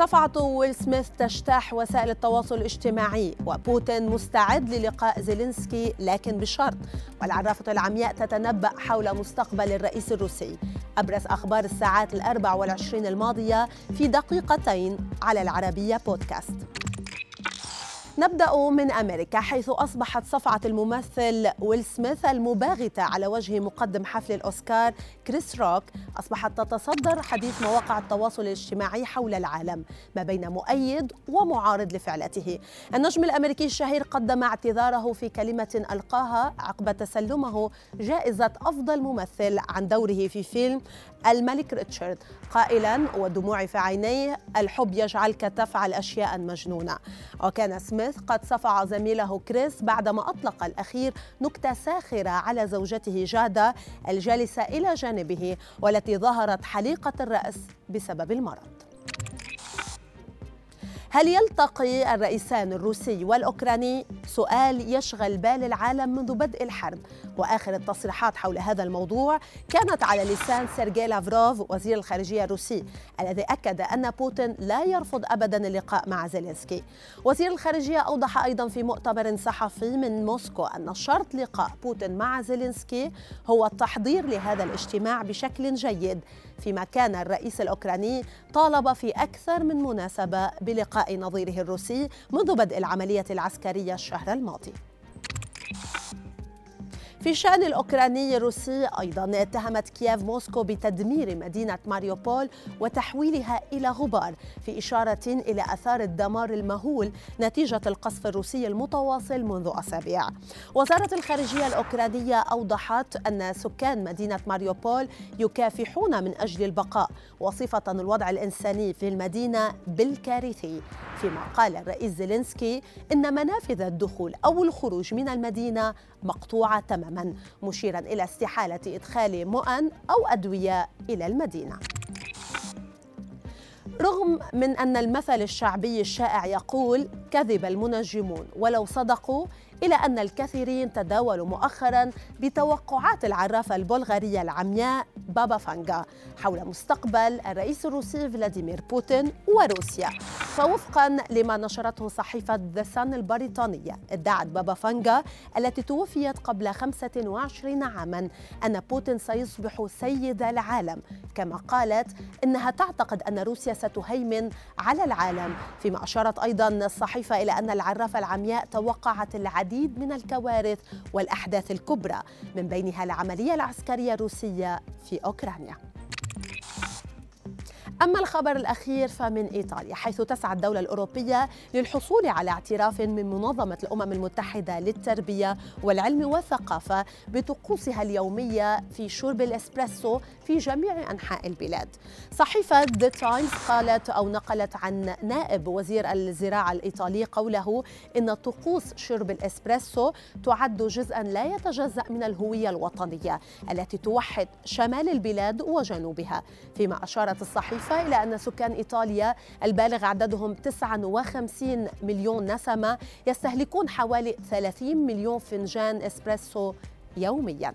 صفعة ويل سميث تجتاح وسائل التواصل الاجتماعي وبوتين مستعد للقاء زيلينسكي لكن بشرط. والعرافة العمياء تتنبأ حول مستقبل الرئيس الروسي. أبرز أخبار الساعات الأربع والعشرين الماضية في دقيقتين على العربية بودكاست. نبدأ من أمريكا حيث أصبحت صفعة الممثل ويل سميث المباغتة على وجه مقدم حفل الأوسكار كريس روك. أصبحت تتصدر حديث مواقع التواصل الاجتماعي حول العالم ما بين مؤيد ومعارض لفعلته. النجم الأمريكي الشهير قدم اعتذاره في كلمة ألقاها عقب تسلمه جائزة أفضل ممثل عن دوره في فيلم الملك ريتشارد. قائلا ودموع في عينيه الحب يجعلك تفعل أشياء مجنونة. وكان سميث قد صفع زميله كريس بعدما أطلق الأخير نكتة ساخرة على زوجته جادة الجالسة إلى جانبه والتي ظهرت حليقة الرأس بسبب المرض هل يلتقي الرئيسان الروسي والأوكراني؟ سؤال يشغل بال العالم منذ بدء الحرب. وآخر التصريحات حول هذا الموضوع كانت على لسان سيرجي لافروف وزير الخارجية الروسي الذي أكد أن بوتين لا يرفض أبدا اللقاء مع زيلينسكي. وزير الخارجية أوضح أيضا في مؤتمر صحفي من موسكو أن شرط لقاء بوتين مع زيلينسكي هو التحضير لهذا الاجتماع بشكل جيد فيما كان الرئيس الأوكراني طالب في أكثر من مناسبة بلقاء نظيره الروسي منذ بدء العملية العسكرية الشهر الماضي. في الشأن الأوكراني الروسي أيضا اتهمت كييف موسكو بتدمير مدينة ماريوبول وتحويلها إلى غبار في إشارة إلى أثار الدمار المهول نتيجة القصف الروسي المتواصل منذ أسابيع. وزارة الخارجية الأوكرانية أوضحت أن سكان مدينة ماريوبول يكافحون من أجل البقاء وصفة الوضع الإنساني في المدينة بالكارثي. فيما قال الرئيس زيلينسكي إن منافذ الدخول أو الخروج من المدينة مقطوعة تماما. مشيرا إلى استحالة إدخال مؤن أو أدوية إلى المدينة. رغم من أن المثل الشعبي الشائع يقول كذب المنجمون ولو صدقوا إلى أن الكثيرين تداولوا مؤخرا بتوقعات العرافة البلغارية العمياء بابا فانجا حول مستقبل الرئيس الروسي فلاديمير بوتين وروسيا. فوفقا لما نشرته صحيفة ذا سان البريطانية ادعت بابا فانجا التي توفيت قبل 25 عاما أن بوتين سيصبح سيد العالم. كما قالت إنها تعتقد أن روسيا ستهيمن على العالم فيما أشارت أيضا الصحيفة إلى أن العرافة العمياء توقعت العديد من الكوارث والأحداث الكبرى من بينها العملية العسكرية الروسية في okrania. أما الخبر الأخير فمن إيطاليا حيث تسعى الدولة الأوروبية للحصول على اعتراف من منظمة الأمم المتحدة للتربية والعلم والثقافة بطقوسها اليومية في شرب الإسبريسو في جميع أنحاء البلاد. صحيفة ذا تايمز قالت أو نقلت عن نائب وزير الزراعة الإيطالي قوله إن طقوس شرب الإسبريسو تعد جزءا لا يتجزأ من الهوية الوطنية التي توحد شمال البلاد وجنوبها. فيما أشارت الصحيفة بالإضافة إلى أن سكان إيطاليا البالغ عددهم 59 مليون نسمة يستهلكون حوالي 30 مليون فنجان إسبريسو يومياً.